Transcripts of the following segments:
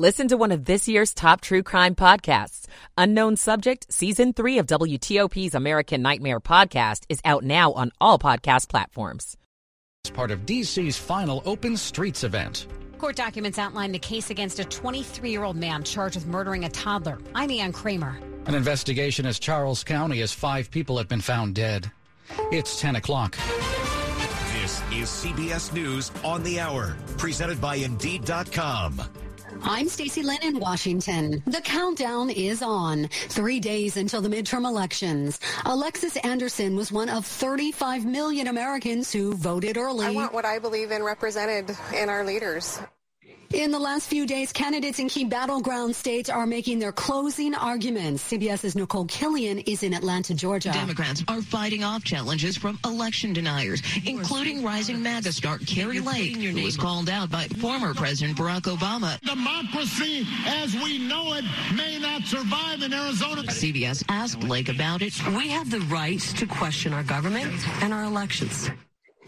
Listen to one of this year's top true crime podcasts. Unknown Subject, Season 3 of WTOP's American Nightmare podcast is out now on all podcast platforms. As part of DC's final Open Streets event. Court documents outline the case against a 23 year old man charged with murdering a toddler. I'm Ann Kramer. An investigation as Charles County as five people have been found dead. It's 10 o'clock. This is CBS News on the Hour, presented by Indeed.com. I'm Stacey Lynn in Washington. The countdown is on. Three days until the midterm elections. Alexis Anderson was one of 35 million Americans who voted early. I want what I believe in represented in our leaders. In the last few days, candidates in key battleground states are making their closing arguments. CBS's Nicole Killion is in Atlanta, Georgia. Democrats are fighting off challenges from election deniers, including rising MAGA star Kari Lake, who was called out by former President Barack Obama. Democracy as we know it may not survive in Arizona. CBS asked Lake about it. We have the right to question our government and our elections.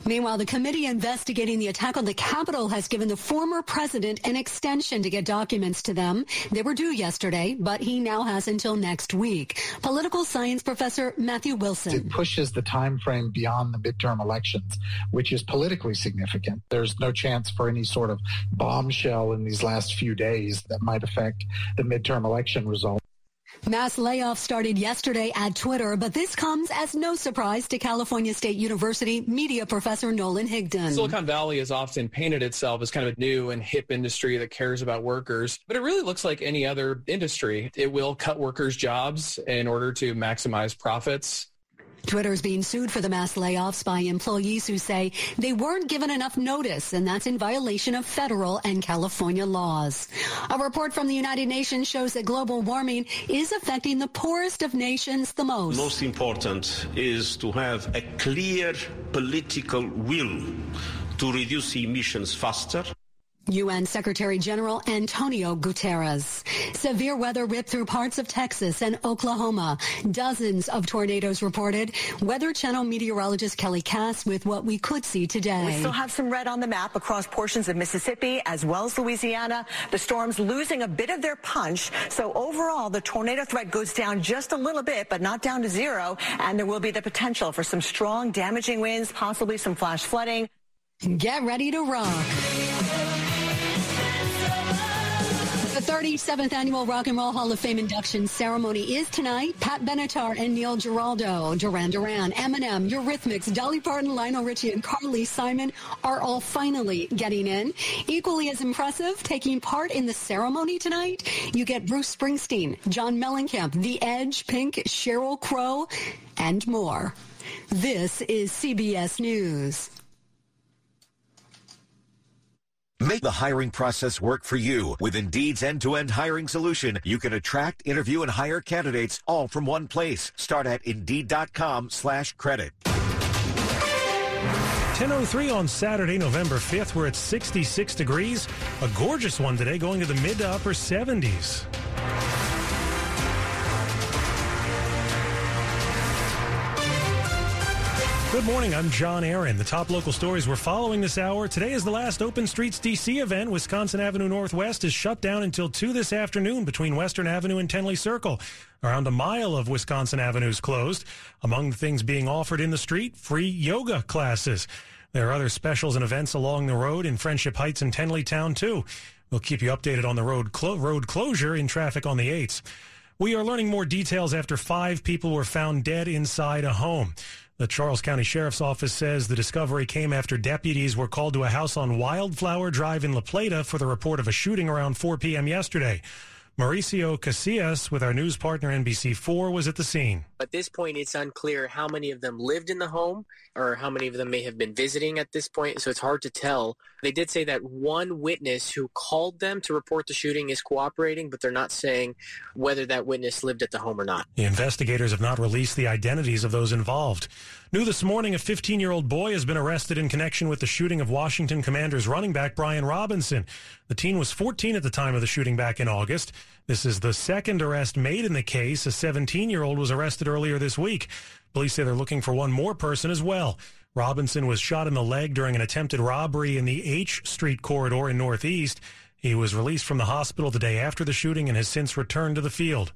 Meanwhile, the committee investigating the attack on the Capitol has given the former president an extension to get documents to them. They were due yesterday, but he now has until next week. Political science professor Matthew Wilson. It pushes the time frame beyond the midterm elections, which is politically significant. There's no chance for any sort of bombshell in these last few days that might affect the midterm election result. Mass layoffs started yesterday at Twitter, but this comes as no surprise to California State University media professor Nolan Higdon. Silicon Valley has often painted itself as kind of a new and hip industry that cares about workers, but it really looks like any other industry. It will cut workers' jobs in order to maximize profits. Twitter is being sued for the mass layoffs by employees who say they weren't given enough notice, and that's in violation of federal and California laws. A report from the United Nations shows that global warming is affecting the poorest of nations the most. Most important is to have a clear political will to reduce emissions faster. UN Secretary General Antonio Guterres. Severe weather ripped through parts of Texas and Oklahoma. Dozens of tornadoes reported. Weather Channel meteorologist Kelly Cass with what we could see today. We still have some red on the map across portions of Mississippi as well as Louisiana. The storm's losing a bit of their punch. So overall, the tornado threat goes down just a little bit, but not down to zero. And there will be the potential for some strong damaging winds, possibly some flash flooding. Get ready to rock. 37th annual Rock and Roll Hall of Fame induction ceremony is tonight. Pat Benatar and Neil Giraldo, Duran Duran, Eminem, Eurythmics, Dolly Parton, Lionel Richie, and Carly Simon are all finally getting in. Equally as impressive, taking part in the ceremony tonight, you get Bruce Springsteen, John Mellencamp, The Edge, Pink, Sheryl Crow, and more. This is CBS News. Make the hiring process work for you. With Indeed's end-to-end hiring solution, you can attract, interview, and hire candidates all from one place. Start at Indeed.com slash credit. 10.03 on Saturday, November 5th. We're at 66 degrees. A gorgeous one today, going to the mid to upper 70s. Good morning. I'm John Aaron. The top local stories we're following this hour. Today is the last Open Streets DC event. Wisconsin Avenue Northwest is shut down until 2 this afternoon between Western Avenue and Tenley Circle. Around a mile of Wisconsin Avenue is closed. Among the things being offered in the street, free yoga classes. There are other specials and events along the road in Friendship Heights and Tenleytown, too. We'll keep you updated on the road, clo- road closure in traffic on the 8s. We are learning more details after five people were found dead inside a home. The Charles County Sheriff's Office says the discovery came after deputies were called to a house on Wildflower Drive in La Plata for the report of a shooting around 4 p.m. yesterday. Mauricio Casillas with our news partner NBC4 was at the scene. At this point, it's unclear how many of them lived in the home or how many of them may have been visiting at this point, so it's hard to tell. They did say that one witness who called them to report the shooting is cooperating, but they're not saying whether that witness lived at the home or not. The investigators have not released the identities of those involved. New this morning, a 15 year old boy has been arrested in connection with the shooting of Washington Commanders running back Brian Robinson. The teen was 14 at the time of the shooting back in August. This is the second arrest made in the case. A 17 year old was arrested earlier this week. Police say they're looking for one more person as well. Robinson was shot in the leg during an attempted robbery in the H Street corridor in Northeast. He was released from the hospital the day after the shooting and has since returned to the field.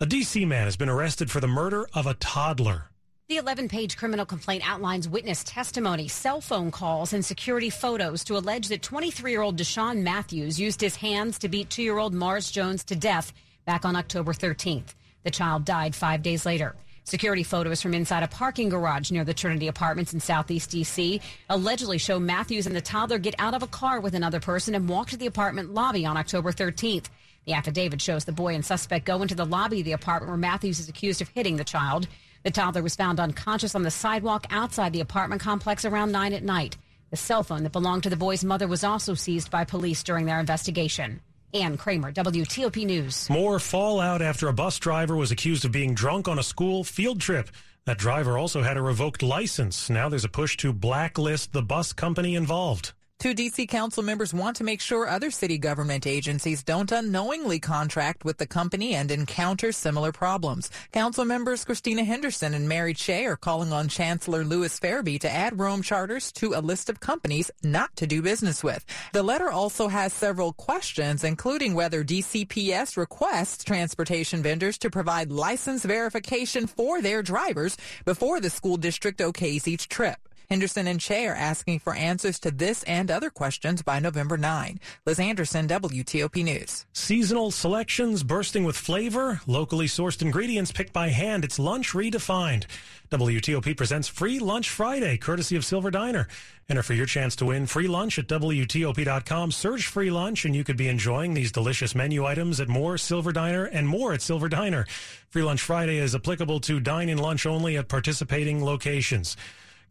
A D.C. man has been arrested for the murder of a toddler. The 11 page criminal complaint outlines witness testimony, cell phone calls, and security photos to allege that 23 year old Deshaun Matthews used his hands to beat two year old Mars Jones to death back on October 13th. The child died five days later. Security photos from inside a parking garage near the Trinity Apartments in Southeast DC allegedly show Matthews and the toddler get out of a car with another person and walk to the apartment lobby on October 13th. The affidavit shows the boy and suspect go into the lobby of the apartment where Matthews is accused of hitting the child. The toddler was found unconscious on the sidewalk outside the apartment complex around 9 at night. The cell phone that belonged to the boy's mother was also seized by police during their investigation. Ann Kramer, WTOP News. More fallout after a bus driver was accused of being drunk on a school field trip. That driver also had a revoked license. Now there's a push to blacklist the bus company involved. Two D.C. council members want to make sure other city government agencies don't unknowingly contract with the company and encounter similar problems. Council members Christina Henderson and Mary Cheh are calling on Chancellor Lewis Ferebee to add Rome charters to a list of companies not to do business with. The letter also has several questions, including whether DCPS requests transportation vendors to provide license verification for their drivers before the school district okays each trip. Henderson and Cheh are asking for answers to this and other questions by November 9. Liz Anderson, WTOP News. Seasonal selections bursting with flavor, locally sourced ingredients picked by hand. It's lunch redefined. WTOP presents Free Lunch Friday, courtesy of Silver Diner. Enter for your chance to win free lunch at WTOP.com. Search free lunch and you could be enjoying these delicious menu items at more Silver Diner and more at Silver Diner. Free Lunch Friday is applicable to dine in lunch only at participating locations.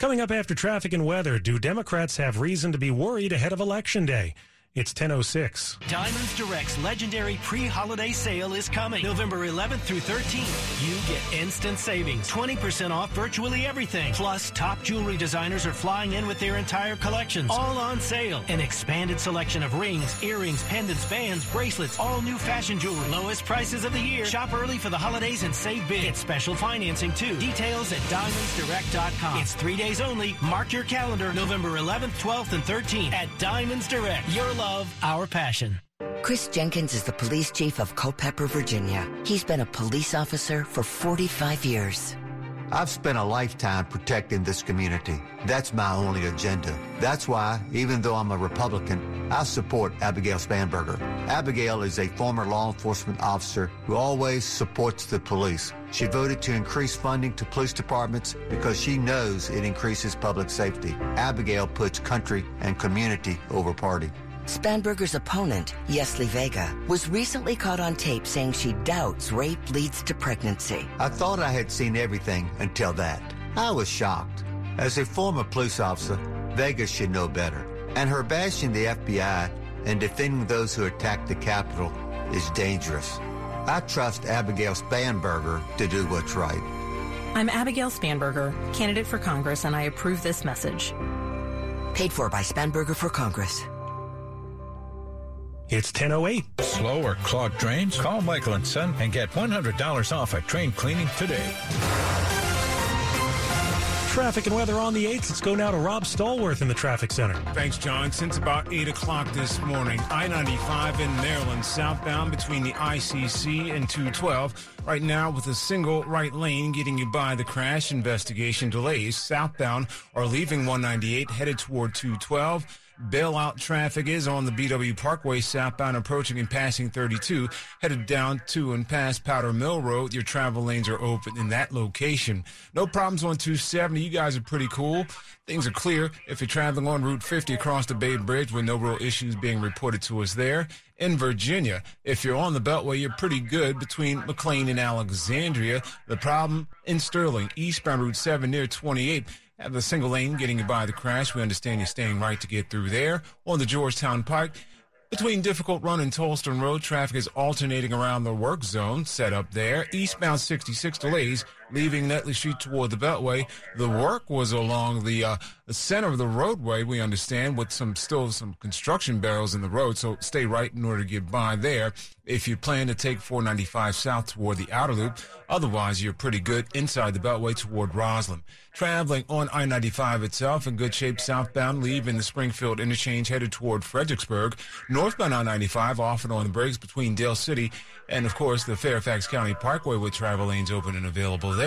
Coming up after traffic and weather, do Democrats have reason to be worried ahead of Election Day? It's 10.06. Diamonds Direct's legendary pre-holiday sale is coming November 11th through 13th. You get instant savings, 20% off virtually everything. Plus, top jewelry designers are flying in with their entire collections, all on sale. An expanded selection of rings, earrings, pendants, bands, bracelets, all new fashion jewelry. Lowest prices of the year. Shop early for the holidays and save big. Get special financing too. Details at diamondsdirect.com. It's three days only. Mark your calendar. November 11th, 12th, and 13th at Diamonds Direct. Your love, our passion. Chris Jenkins is the police chief of Culpeper, Virginia. He's been a police officer for 45 years. I've spent a lifetime protecting this community. That's my only agenda. That's why, even though I'm a Republican, I support Abigail Spanberger. Abigail is a former law enforcement officer who always supports the police. She voted to increase funding to police departments because she knows it increases public safety. Abigail puts country and community over party. Spanberger's opponent, Yesli Vega, was recently caught on tape saying she doubts rape leads to pregnancy. I thought I had seen everything until that. I was shocked. As a former police officer, Vega should know better. And her bashing the FBI and defending those who attacked the Capitol is dangerous. I trust Abigail Spanberger to do what's right. I'm Abigail Spanberger, candidate for Congress, and I approve this message. Paid for by Spanberger for Congress. It's 1008. Slow or clogged drains? Call Michael and Son and get $100 off at train cleaning today. Traffic and weather on the 8th. Let's go now to Rob Stallworth in the traffic center. Thanks, John. Since about 8 o'clock this morning, I 95 in Maryland southbound between the ICC and 212. Right now, with a single right lane getting you by the crash investigation delays, southbound are leaving 198 headed toward 212. Bailout traffic is on the BW Parkway southbound approaching and passing 32, headed down to and past Powder Mill Road. Your travel lanes are open in that location. No problems on 270. You guys are pretty cool. Things are clear if you're traveling on Route 50 across the Bay Bridge with no real issues being reported to us there. In Virginia, if you're on the Beltway, you're pretty good between McLean and Alexandria. The problem in Sterling, eastbound Route 7 near 28, a single lane getting you by the crash. We understand you're staying right to get through there. On the Georgetown Pike, between Difficult Run and Towlston Road, traffic is alternating around the work zone set up there. Eastbound 66 delays leaving Nutley Street toward the Beltway. The work was along the, uh, the center of the roadway, we understand, with some still some construction barrels in the road. So stay right in order to get by there. If you plan to take 495 south toward the outer loop, otherwise you're pretty good inside the Beltway toward Rosslyn. Traveling on I-95 itself in good shape southbound, leaving the Springfield interchange headed toward Fredericksburg. Northbound I-95 often on the brakes between Dale City and, of course, the Fairfax County Parkway with travel lanes open and available there.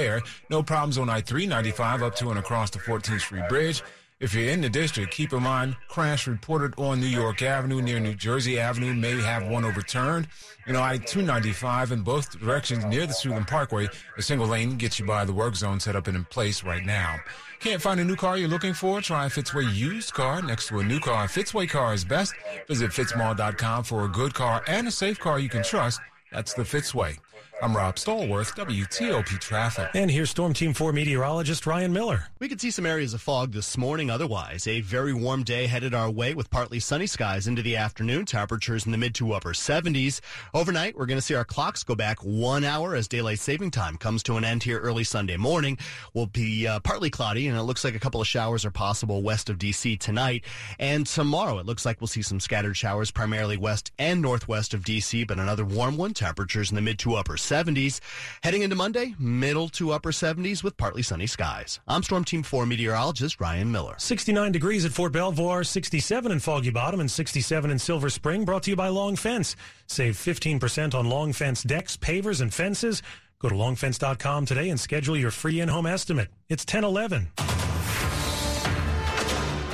No problems on I-395 up to and across the 14th Street Bridge. If you're in the district, keep in mind, crash reported on New York Avenue near New Jersey Avenue may have one overturned. You know, I-295 in both directions near the Suitland Parkway, a single lane gets you by the work zone set up and in place right now. Can't find a new car you're looking for? Try a Fitzway used car next to a new car. Fitzway car is best. Visit fitzmall.com for a good car and a safe car you can trust. That's the Fitzway. I'm Rob Stallworth, WTOP Traffic. And here's Storm Team 4 meteorologist Ryan Miller. We could see some areas of fog this morning. Otherwise, a very warm day headed our way with partly sunny skies into the afternoon. Temperatures in the mid to upper 70s. Overnight, we're going to see our clocks go back one hour as daylight saving time comes to an end here early Sunday morning. We'll be uh, partly cloudy, and it looks like a couple of showers are possible west of D.C. tonight. And tomorrow, it looks like we'll see some scattered showers primarily west and northwest of D.C., but another warm one. Temperatures in the mid to upper 70s. Heading into Monday, middle to upper 70s with partly sunny skies. I'm Storm Team 4 meteorologist Ryan Miller. 69 degrees at Fort Belvoir, 67 in Foggy Bottom, and 67 in Silver Spring. Brought to you by Long Fence. Save 15% on Long Fence decks, pavers, and fences. Go to longfence.com today and schedule your free in-home estimate. It's 1011.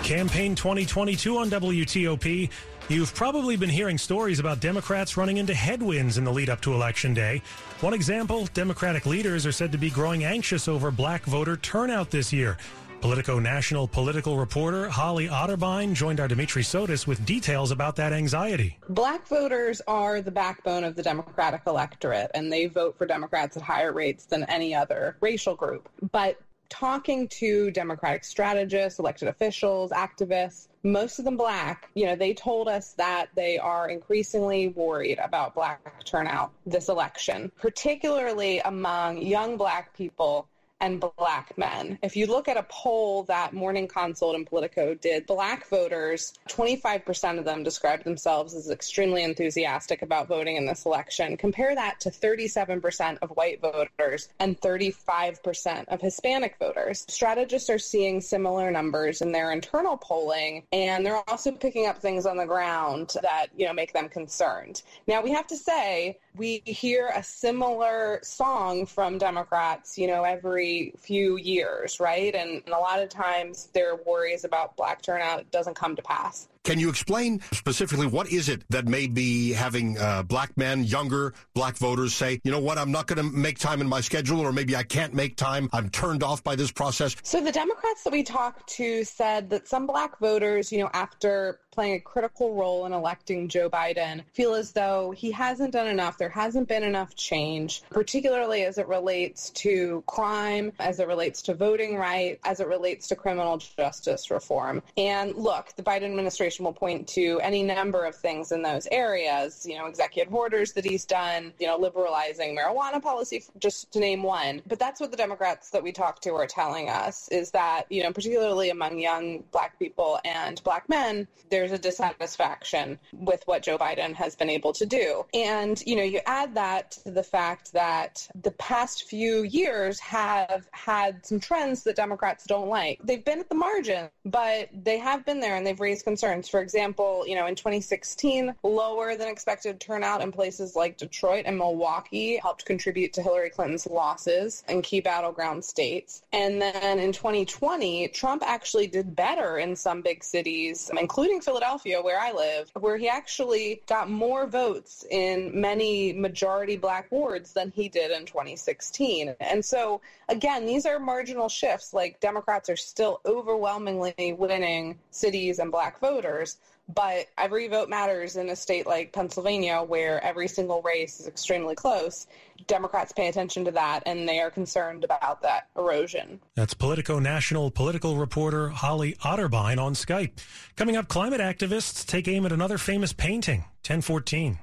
Campaign 2022 on WTOP. You've probably been hearing stories about Democrats running into headwinds in the lead up to Election Day. One example Democratic leaders are said to be growing anxious over black voter turnout this year. Politico national political reporter Holly Otterbein joined our Dimitri Sotis with details about that anxiety. Black voters are the backbone of the Democratic electorate, and they vote for Democrats at higher rates than any other racial group. But talking to Democratic strategists, elected officials, activists, most of them black, you know, they told us that they are increasingly worried about black turnout this election, particularly among young black people and black men. If you look at a poll that Morning Consult and Politico did, black voters, 25% of them described themselves as extremely enthusiastic about voting in this election. Compare that to 37% of white voters and 35% of Hispanic voters. Strategists are seeing similar numbers in their internal polling, and they're also picking up things on the ground that, you know, make them concerned. Now, we have to say, we hear a similar song from Democrats, you know, every few years, right? And, and, a lot of times their worries about black turnout doesn't come to pass. Can you explain specifically what is it that may be having uh, black men, younger black voters say, you know what, I'm not going to make time in my schedule, or maybe I can't make time. I'm turned off by this process. So the Democrats that we talked to said that some black voters, you know, after playing a critical role in electing Joe Biden, feel as though he hasn't done enough. There hasn't been enough change, particularly as it relates to crime, as it relates to voting right, as it relates to criminal justice reform. And look, the Biden administration will point to any number of things in those areas, you know, executive orders that he's done, you know, liberalizing marijuana policy, just to name one. But that's what the Democrats that we talk to are telling us is that, you know, particularly among young black people and black men, there's a dissatisfaction with what Joe Biden has been able to do. And, you know, you add that to the fact that the past few years have had some trends that Democrats don't like. They've been at the margin, but they have been there and they've raised concerns. For example, you know, in 2016, lower than expected turnout in places like Detroit and Milwaukee helped contribute to Hillary Clinton's losses in key battleground states. And then in 2020, Trump actually did better in some big cities, including Philadelphia, where I live, where he actually got more votes in many majority black wards than he did in 2016. And so, again, these are marginal shifts. Like Democrats are still overwhelmingly winning cities and black voters. But every vote matters in a state like Pennsylvania, where every single race is extremely close. Democrats pay attention to that, and they are concerned about that erosion. That's Politico national political reporter Holly Otterbein on Skype. Coming up, climate activists take aim at another famous painting, 1014.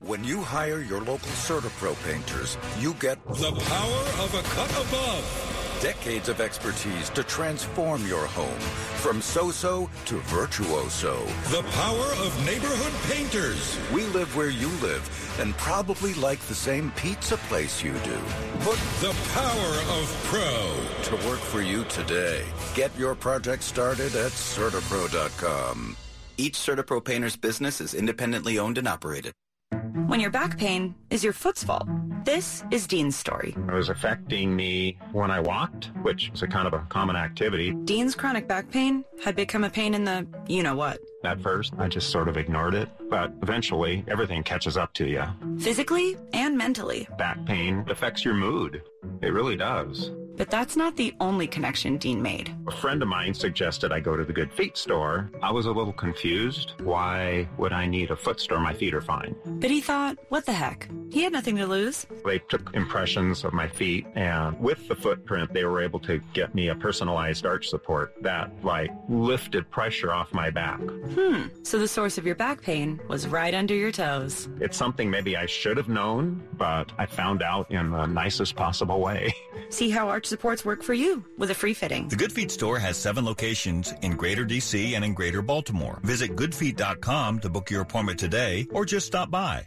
When you hire your local CertaPro painters, you get the power of a cut above decades of expertise to transform your home from so-so to virtuoso. The power of neighborhood painters. We live where you live and probably like the same pizza place you do. Put the power of pro to work for you today. Get your project started at CertaPro.com. Each CertaPro painter's business is independently owned and operated. When your back pain is your foot's fault. This is Dean's story. It was affecting me when I walked, which is a kind of a common activity. Dean's chronic back pain had become a pain in the you know what. At first, I just sort of ignored it, but eventually everything catches up to you. Physically and mentally. Back pain affects your mood. It really does. But that's not the only connection Dean made. A friend of mine suggested I go to the Good Feet store. I was a little confused. Why would I need a foot store? My feet are fine. But he thought, what the heck? He had nothing to lose. They took impressions of my feet, and with the footprint, they were able to get me a personalized arch support that, like, lifted pressure off my back. Hmm. So the source of your back pain was right under your toes. It's something maybe I should have known, but I found out in the nicest possible way. See how arch supports work for you with a free fitting. The Good Feet store has seven locations in Greater DC and in Greater Baltimore. Visit goodfeet.com to book your appointment today or just stop by.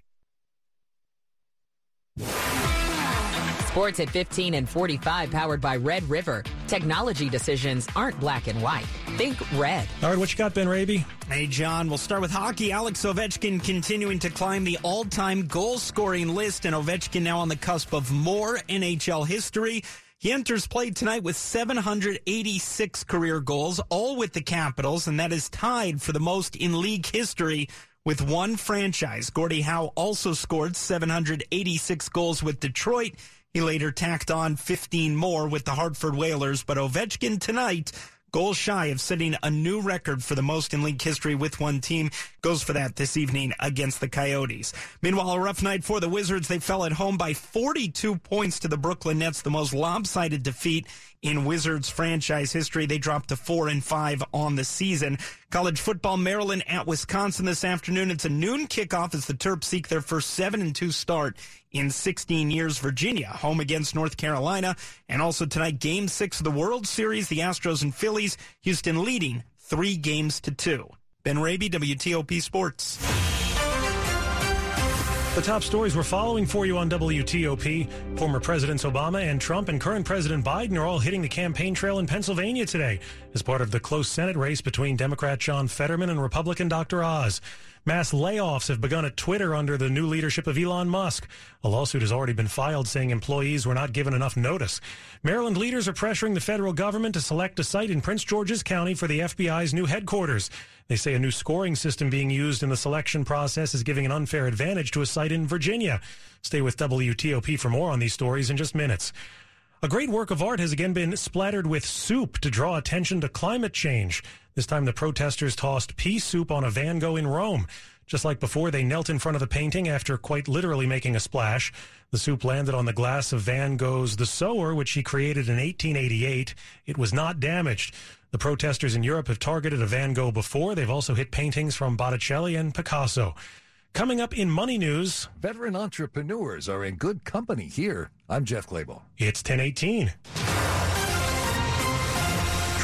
Sports at 15 and 45 powered by Red River. Technology decisions aren't black and white. Think red. All right, what you got, Ben Raby? Hey, John. We'll start with hockey. Alex Ovechkin continuing to climb the all-time goal-scoring list, and Ovechkin now on the cusp of more NHL history. He enters play tonight with 786 career goals, all with the Capitals, and that is tied for the most in league history with one franchise. Gordie Howe also scored 786 goals with Detroit. He later tacked on 15 more with the Hartford Whalers, but Ovechkin tonight goals shy of setting a new record for the most in league history with one team. Goes for that this evening against the Coyotes. Meanwhile, a rough night for the Wizards. They fell at home by 42 points to the Brooklyn Nets, the most lopsided defeat in Wizards franchise history. They dropped to four and five on the season. College football, Maryland at Wisconsin this afternoon. It's a noon kickoff as the Terps seek their first seven and two start in 16 years. Virginia home against North Carolina, and also tonight game six of the World Series. The Astros and Phillies. Houston leading three games to two. Ben Raby, WTOP Sports. The top stories we're following for you on WTOP. Former Presidents Obama and Trump and current President Biden are all hitting the campaign trail in Pennsylvania today as part of the close Senate race between Democrat John Fetterman and Republican Dr. Oz. Mass layoffs have begun at Twitter under the new leadership of Elon Musk. A lawsuit has already been filed saying employees were not given enough notice. Maryland leaders are pressuring the federal government to select a site in Prince George's County for the FBI's new headquarters. They say a new scoring system being used in the selection process is giving an unfair advantage to a site in Virginia. Stay with WTOP for more on these stories in just minutes. A great work of art has again been splattered with soup to draw attention to climate change. This time the protesters tossed pea soup on a Van Gogh in Rome. Just like before, they knelt in front of the painting after quite literally making a splash. The soup landed on the glass of Van Gogh's The Sower, which he created in 1888. It was not damaged. The protesters in Europe have targeted a Van Gogh before. They've also hit paintings from Botticelli and Picasso. Coming up in Money News. Veteran entrepreneurs are in good company here. I'm Jeff Clabaugh. It's 1018.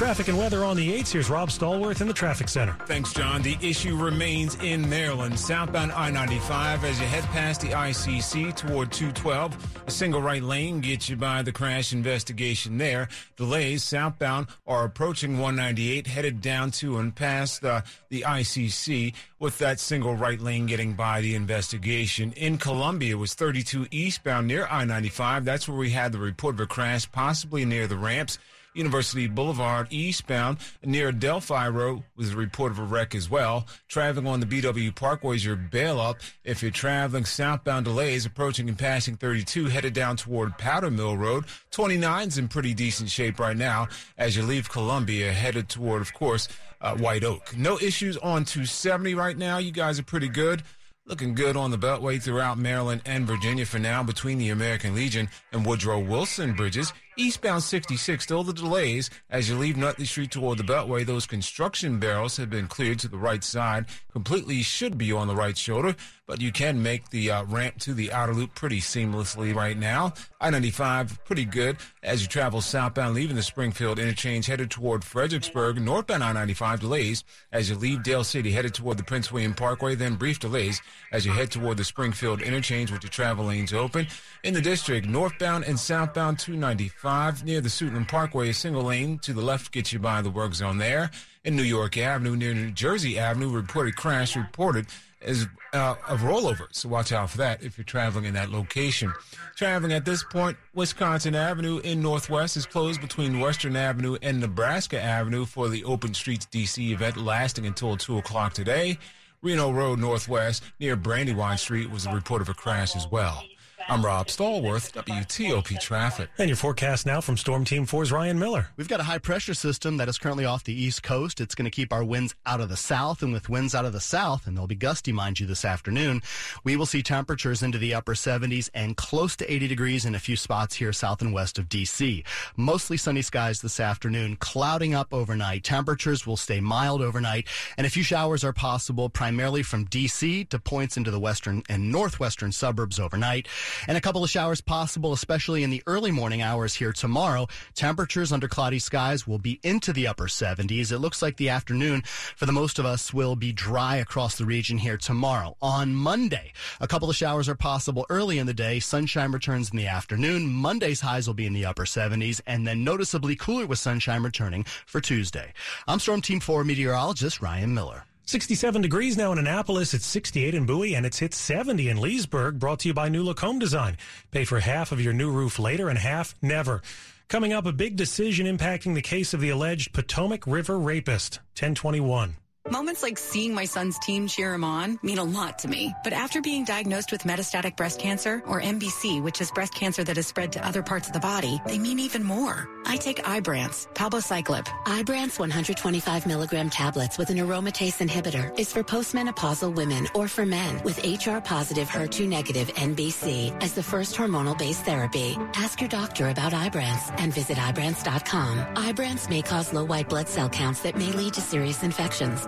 Traffic and weather on the 8s. Here's Rob Stallworth in the traffic center. Thanks, John. The issue remains in Maryland. Southbound I 95 as you head past the ICC toward 212. A single right lane gets you by the crash investigation there. Delays southbound are approaching 198, headed down to and past the ICC with that single right lane getting by the investigation. In Columbia was 32 eastbound near I 95. That's where we had the report of a crash, possibly near the ramps. University Boulevard eastbound near Delphi Road was a report of a wreck as well. Traveling on the BW Parkway is your bail up. If you're traveling southbound delays approaching and passing 32 headed down toward Powder Mill Road. 29's in pretty decent shape right now as you leave Columbia headed toward, of course, uh, White Oak. No issues on 270 right now. You guys are pretty good. Looking good on the Beltway throughout Maryland and Virginia for now between the American Legion and Woodrow Wilson bridges. Eastbound 66, still the delays as you leave Nutley Street toward the Beltway. Those construction barrels have been cleared to the right side. Completely should be on the right shoulder, but you can make the uh, ramp to the outer loop pretty seamlessly right now. I-95, pretty good as you travel southbound, leaving the Springfield interchange headed toward Fredericksburg. Northbound I-95 delays as you leave Dale City headed toward the Prince William Parkway. Then brief delays as you head toward the Springfield interchange with the travel lanes open. In the district, northbound and southbound 295 near the Suitland Parkway, a single lane to the left gets you by the work zone there. In New York Avenue near New Jersey Avenue, reported crash reported as uh, of rollover. So watch out for that if you're traveling in that location. Traveling at this point, Wisconsin Avenue in Northwest is closed between Western Avenue and Nebraska Avenue for the Open Streets DC event lasting until 2 o'clock today. Reno Road Northwest near Brandywine Street was a report of a crash as well. I'm Rob Stallworth, WTOP Traffic. And your forecast now from Storm Team 4's Ryan Miller. We've got a high pressure system that is currently off the east coast. It's going to keep our winds out of the south, and with winds out of the south, and they'll be gusty, mind you, this afternoon, we will see temperatures into the upper 70s and close to 80 degrees in a few spots here south and west of D.C. Mostly sunny skies this afternoon, clouding up overnight. Temperatures will stay mild overnight, and a few showers are possible primarily from D.C. to points into the western and northwestern suburbs overnight and a couple of showers possible, especially in the early morning hours here tomorrow. Temperatures under cloudy skies will be into the upper 70s. It looks like the afternoon for the most of us will be dry across the region here tomorrow. On Monday, a couple of showers are possible early in the day. Sunshine returns in the afternoon. Monday's highs will be in the upper 70s and then noticeably cooler with sunshine returning for Tuesday. I'm Storm Team 4 meteorologist Ryan Miller. 67 degrees now in Annapolis. It's 68 in Bowie, and it's hit 70 in Leesburg. Brought to you by New Look Home Design. Pay for half of your new roof later and half never. Coming up, a big decision impacting the case of the alleged Potomac River rapist. 1021. Moments like seeing my son's team cheer him on mean a lot to me. But after being diagnosed with metastatic breast cancer, or MBC, which is breast cancer that has spread to other parts of the body, they mean even more. I take Ibrance, palbociclib. Ibrance 125 milligram tablets with an aromatase inhibitor is for postmenopausal women or for men with HR positive HER2 negative MBC as the first hormonal based therapy. Ask your doctor about Ibrance and visit Ibrance.com. Ibrance may cause low white blood cell counts that may lead to serious infections.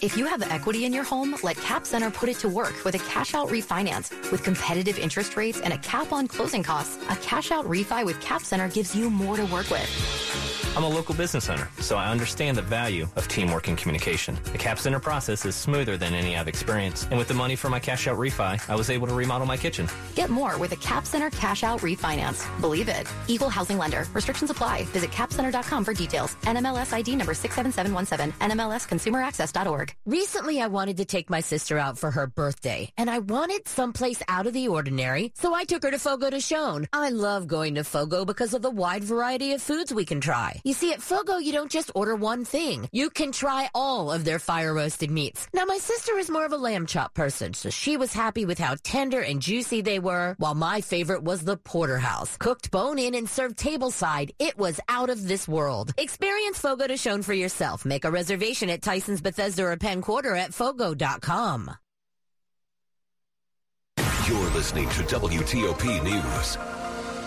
If you have equity in your home, let Cap Center put it to work with a cash out refinance. With competitive interest rates and a cap on closing costs, a cash out refi with Cap Center gives you more to work with. I'm a local business owner, so I understand the value of teamwork and communication. The Cap Center process is smoother than any I've experienced, and with the money for my cash out refi, I was able to remodel my kitchen. Get more with a Cap Center cash out refinance. Believe it. Equal housing lender. Restrictions apply. Visit capcenter.com for details. NMLS ID number 67717. NMLSconsumeraccess.org. Recently, I wanted to take my sister out for her birthday, and I wanted someplace out of the ordinary, so I took her to Fogo de Chão. I love going to Fogo because of the wide variety of foods we can try. You see, at Fogo, you don't just order one thing. You can try all of their fire roasted meats. Now, my sister is more of a lamb chop person, so she was happy with how tender and juicy they were, while my favorite was the porterhouse. Cooked bone in and served tableside, it was out of this world. Experience Fogo de Chão for yourself. Make a reservation at Tyson's Bethesda or Penn Quarter at Fogo.com. You're listening to WTOP News.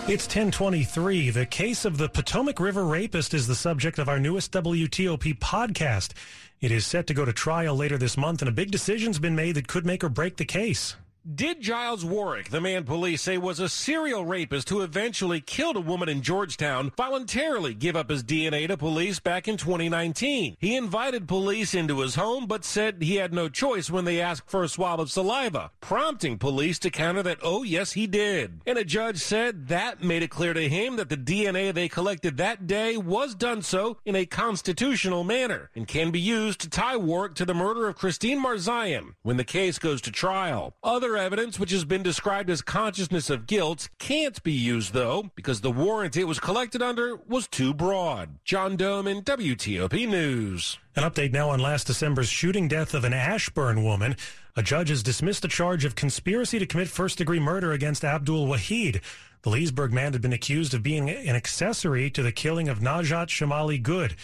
It's 1023. The case of the Potomac River rapist is the subject of our newest WTOP podcast. It is set to go to trial later this month, and a big decision's been made that could make or break the case. Did Giles Warrick, the man police say was a serial rapist who eventually killed a woman in Georgetown, voluntarily give up his DNA to police back in 2019? He invited police into his home, but said he had no choice when they asked for a swab of saliva, prompting police to counter that, oh, yes, he did. And a judge said that made it clear to him that the DNA they collected that day was done so in a constitutional manner and can be used to tie Warrick to the murder of Christine Mirzayan when the case goes to trial. Other evidence, which has been described as consciousness of guilt, can't be used, though, because the warrant it was collected under was too broad. John Domen WTOP News. An update now on last December's shooting death of an Ashburn woman. A judge has dismissed the charge of conspiracy to commit first degree murder against Abdul Wahid. The Leesburg man had been accused of being an accessory to the killing of Najat Shamali Good.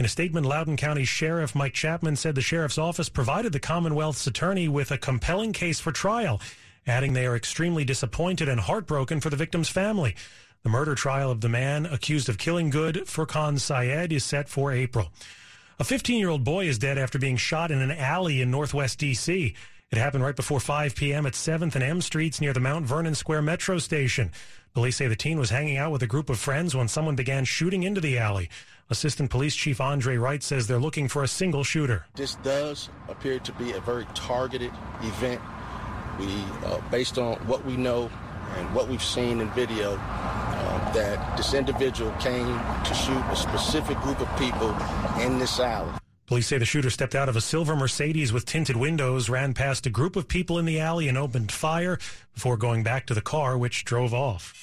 In a statement, Loudoun County Sheriff Mike Chapman said the sheriff's office provided the Commonwealth's attorney with a compelling case for trial, adding they are extremely disappointed and heartbroken for the victim's family. The murder trial of the man accused of killing Good, Furqan Syed, is set for April. A 15 year old boy is dead after being shot in an alley in northwest D.C. It happened right before 5 p.m. at 7th and M Streets near the Mount Vernon Square metro station. Police say the teen was hanging out with a group of friends when someone began shooting into the alley. Assistant Police Chief Andre Wright says they're looking for a single shooter. This does appear to be a very targeted event. We, uh, based on what we know and what we've seen in video, uh, that this individual came to shoot a specific group of people in this alley. Police say the shooter stepped out of a silver Mercedes with tinted windows, ran past a group of people in the alley, and opened fire before going back to the car, which drove off.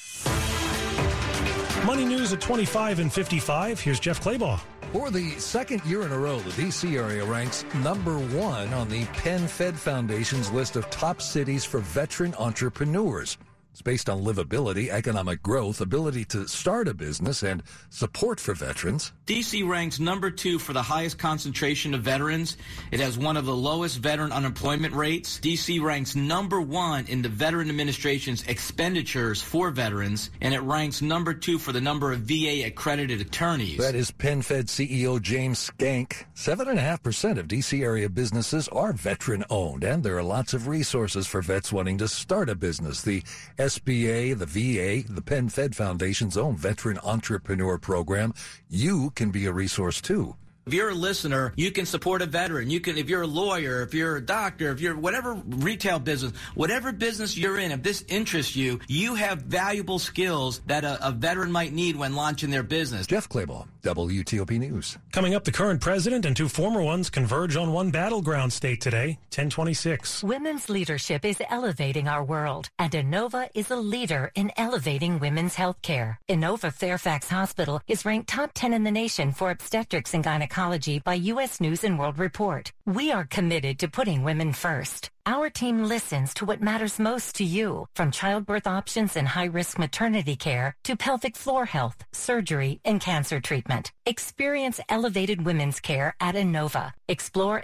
Money news at 25 and 55. Here's Jeff Clabaugh. For the second year in a row, the D.C. area ranks number one on the PenFed Foundation's list of top cities for veteran entrepreneurs. It's based on livability, economic growth, ability to start a business, and support for veterans. DC ranks number two for the highest concentration of veterans. It has one of the lowest veteran unemployment rates. DC ranks number one in the Veteran Administration's expenditures for veterans, and it ranks number two for the number of VA accredited attorneys. That is PenFed CEO James Schenck. 7.5% of DC area businesses are veteran owned, and there are lots of resources for vets wanting to start a business. The SBA, the VA, the PenFed Foundation's own Veteran Entrepreneur Program. You can be a resource too. If you're a listener, you can support a veteran. You can, if you're a lawyer, if you're a doctor, if you're whatever retail business, whatever business you're in, if this interests you, you have valuable skills that a, a veteran might need when launching their business. Jeff Clabaugh, WTOP News. Coming up, the current president and two former ones converge on one battleground state today, 1026. Women's leadership is elevating our world, and Inova is a leader in elevating women's health care. Inova Fairfax Hospital is ranked top 10 in the nation for obstetrics and gynecology by U.S. News and World Report. We are committed to putting women first. Our team listens to what matters most to you, from childbirth options and high-risk maternity care to pelvic floor health, surgery, and cancer treatment. Experience elevated women's care at Inova. Explore.